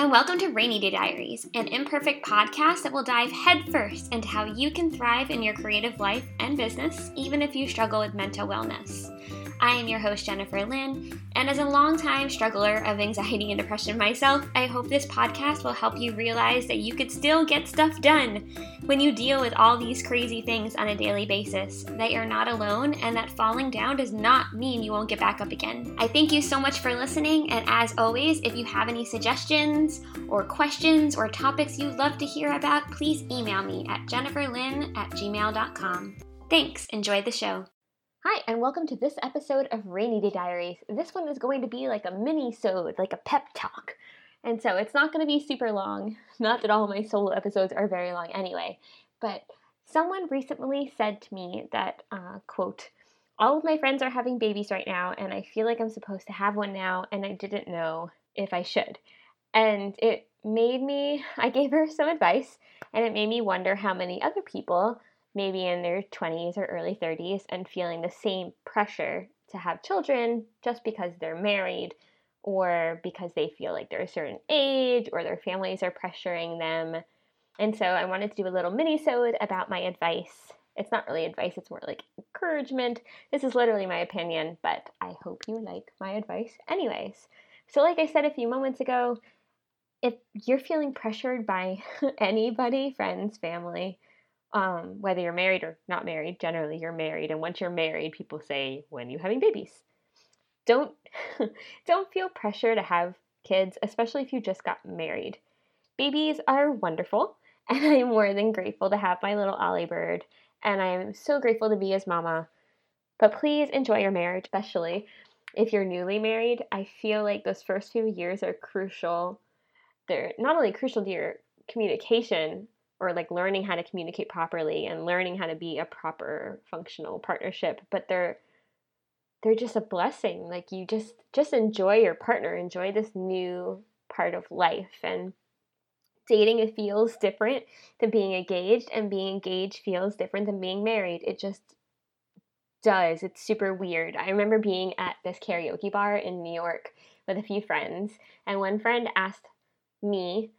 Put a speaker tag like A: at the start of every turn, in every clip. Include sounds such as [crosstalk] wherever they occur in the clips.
A: and welcome to Rainy Day Diaries, an imperfect podcast that will dive headfirst into how you can thrive in your creative life and business, even if you struggle with mental wellness. I am your host, Jenipher Lyn, and as a longtime struggler of anxiety and depression myself, I hope this podcast will help you realize that you could still get stuff done when you deal with all these crazy things on a daily basis, that you're not alone, and that falling down does not mean you won't get back up again. I thank you so much for listening, and as always, if you have any suggestions or questions or topics you'd love to hear about, please email me at jenipherlyn at gmail.com. Thanks, enjoy the show. Hi, and welcome to this episode of Rainy Day Diaries. This one is going to be like a mini-sode, like a pep talk. And so it's not going to be super long. [laughs] Not that all my solo episodes are very long anyway. But someone recently said to me that, uh, quote, all of my friends are having babies right now, and I feel like I'm supposed to have one now, and I didn't know if I should. And it made me, [laughs] I gave her some advice, and it made me wonder how many other people maybe in their 20s or early 30s and feeling the same pressure to have children just because they're married or because they feel like they're a certain age or their families are pressuring them. And so I wanted to do a little mini-sode about my advice. It's not really advice, it's more like encouragement. This is literally my opinion, but I hope you like my advice anyways. So like I said a few moments ago, if you're feeling pressured by [laughs] anybody, friends, family, um, whether you're married or not married, generally you're married, and once you're married, people say, "When are you having babies?" Don't [laughs] don't feel pressure to have kids, especially if you just got married. Babies are wonderful, [laughs] and I'm more than grateful to have my little Ollie bird, and I am so grateful to be his mama. But please enjoy your marriage, especially if you're newly married. I feel like those first few years are crucial. They're not only crucial to your communication or like learning how to communicate properly and learning how to be a proper functional partnership but they're they're just a blessing like you just just enjoy your partner enjoy this new part of life and dating it feels different than being engaged and being engaged feels different than being married it just does it's super weird. I remember being at this karaoke bar in new york with a few friends and one friend asked me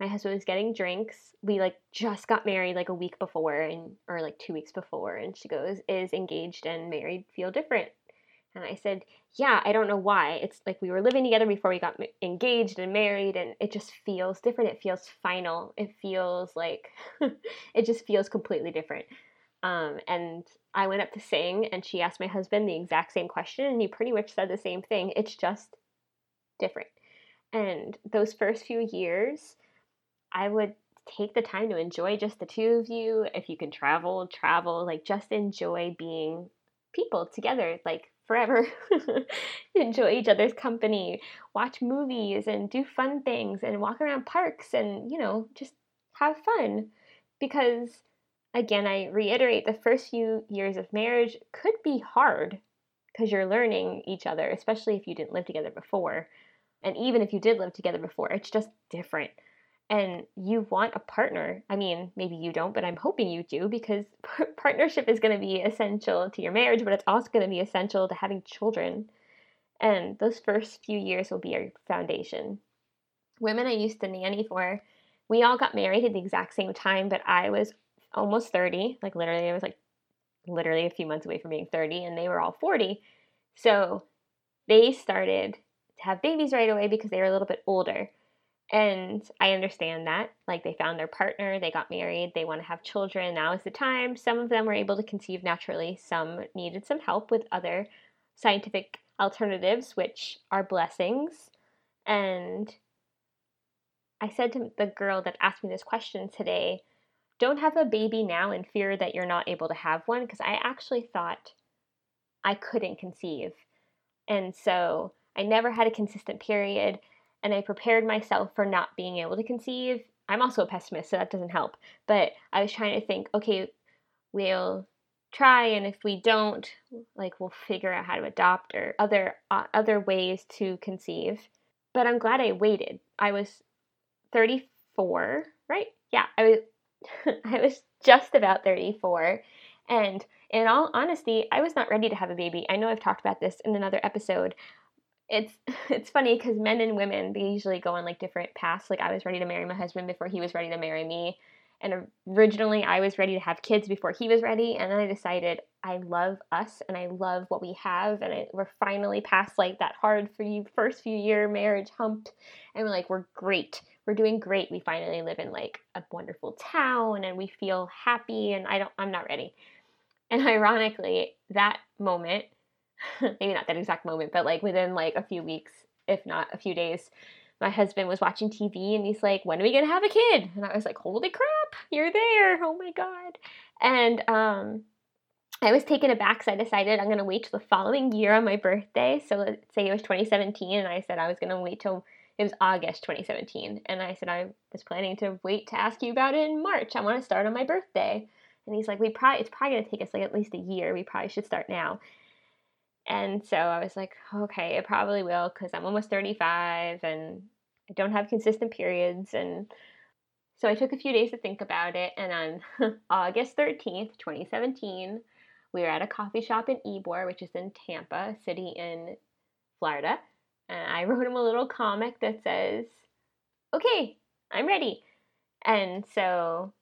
A: my husband was getting drinks. We like just got married like a week before and or like 2 weeks before and she goes, "Is engaged and married feel different?" And I said, "Yeah, I don't know why. It's like we were living together before we got engaged and married and it just feels different. It feels final. It feels like [laughs] it just feels completely different." Um, and I went up to sing and she asked my husband the exact same question and he pretty much said the same thing. It's just different. And those first few years, I would take the time to enjoy just the two of you. If you can travel, travel, like just enjoy being people together, like forever. [laughs] enjoy each other's company, watch movies and do fun things and walk around parks and, you know, just have fun. Because again, I reiterate the first few years of marriage could be hard because you're learning each other, especially if you didn't live together before. And even if you did live together before, it's just different and you want a partner. I mean, maybe you don't, but I'm hoping you do because [laughs] partnership is going to be essential to your marriage, but it's also going to be essential to having children. And those first few years will be your foundation. Women I used to nanny for, we all got married at the exact same time, but I was almost 30. Like literally, I was like literally a few months away from being 30, and they were all 40. So they started to have babies right away because they were a little bit older. And I understand that. Like they found their partner, they got married, they want to have children. Now is the time. Some of them were able to conceive naturally, some needed some help with other scientific alternatives, which are blessings. And I said to the girl that asked me this question today, don't have a baby now in fear that you're not able to have one, because I actually thought I couldn't conceive. And so I never had a consistent period and I prepared myself for not being able to conceive. I'm also a pessimist, so that doesn't help. But I was trying to think, okay, we'll try, and if we don't, like we'll figure out how to adopt or other uh, other ways to conceive. But I'm glad I waited. I was 34, right? Yeah, I was. [laughs] I was just about 34, and in all honesty, I was not ready to have a baby. I know I've talked about this in another episode it's [laughs] it's funny because men and women they usually go on like different paths. Like I was ready to marry my husband before he was ready to marry me, and originally I was ready to have kids before he was ready, and then I decided I love us and I love what we have, and I, we're finally past like that hard for you first few year marriage hump, and we're like we're great, we're doing great. We finally live in like a wonderful town, and we feel happy, and I don't I'm not ready. And [laughs] ironically, that moment [laughs] maybe not that exact moment, but like within like a few weeks, if not a few days, my husband was watching TV and he's like, When are we gonna have a kid? And I was like, Holy crap, you're there. Oh my God. And um I was taken aback because I decided I'm gonna wait till the following year on my birthday. So let's say it was 2017 and I said I was gonna wait till it was August 2017. And I said I was planning to wait to ask you about it in March. I want to start on my birthday. And he's like, We probably it's probably gonna take us like at least a year. We probably should start now. And so I was like, okay, it probably will because I'm almost 35 and I don't have consistent periods. And so I took a few days to think about it. And on [laughs] August 13th, 2017, we were at a coffee shop in Ybor, which is in Tampa, city in Florida. And I [laughs] wrote him a little comic that says, okay, I'm ready. And so,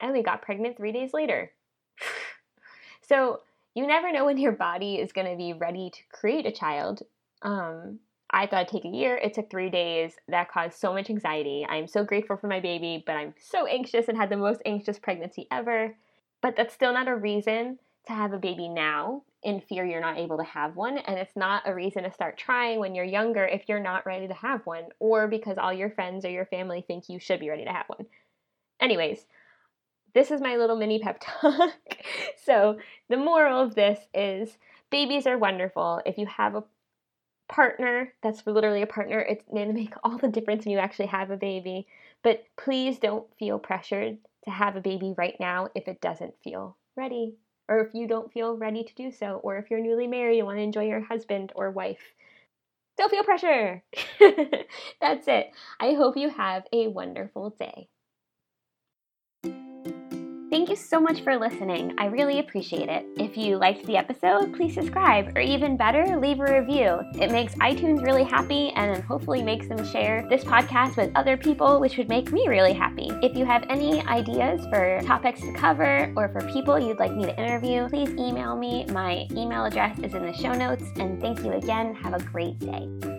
A: and we got pregnant three days later. [laughs] so you never know when your body is going to be ready to create a child. Um, I thought it'd take a year. It took three days. That caused so much anxiety. I'm so grateful for my baby, but I'm so anxious and had the most anxious pregnancy ever. But that's still not a reason to have a baby now in fear you're not able to have one. And it's not a reason to start trying when you're younger if you're not ready to have one, or because all your friends or your family think you should be ready to have one. Anyways, this is my little mini pep talk. [laughs] so, the moral of this is babies are wonderful. If you have a partner that's literally a partner, it's going [laughs] to make all the difference when you actually have a baby. But please don't feel pressured to have a baby right now if it doesn't feel ready, or if you don't feel ready to do so, or if you're newly married and want to enjoy your husband or wife. Don't feel pressure. [laughs] That's it. I hope you have a wonderful day. Thank you so much for listening. I really appreciate it. If you liked the episode, please subscribe, or even better, leave a review. It makes iTunes really happy and hopefully makes them share this podcast with other people, which would make me really happy. If you have any ideas for topics to cover or for people you'd like me to interview, please email me. My email address is in the show notes. And thank you again. Have a great day.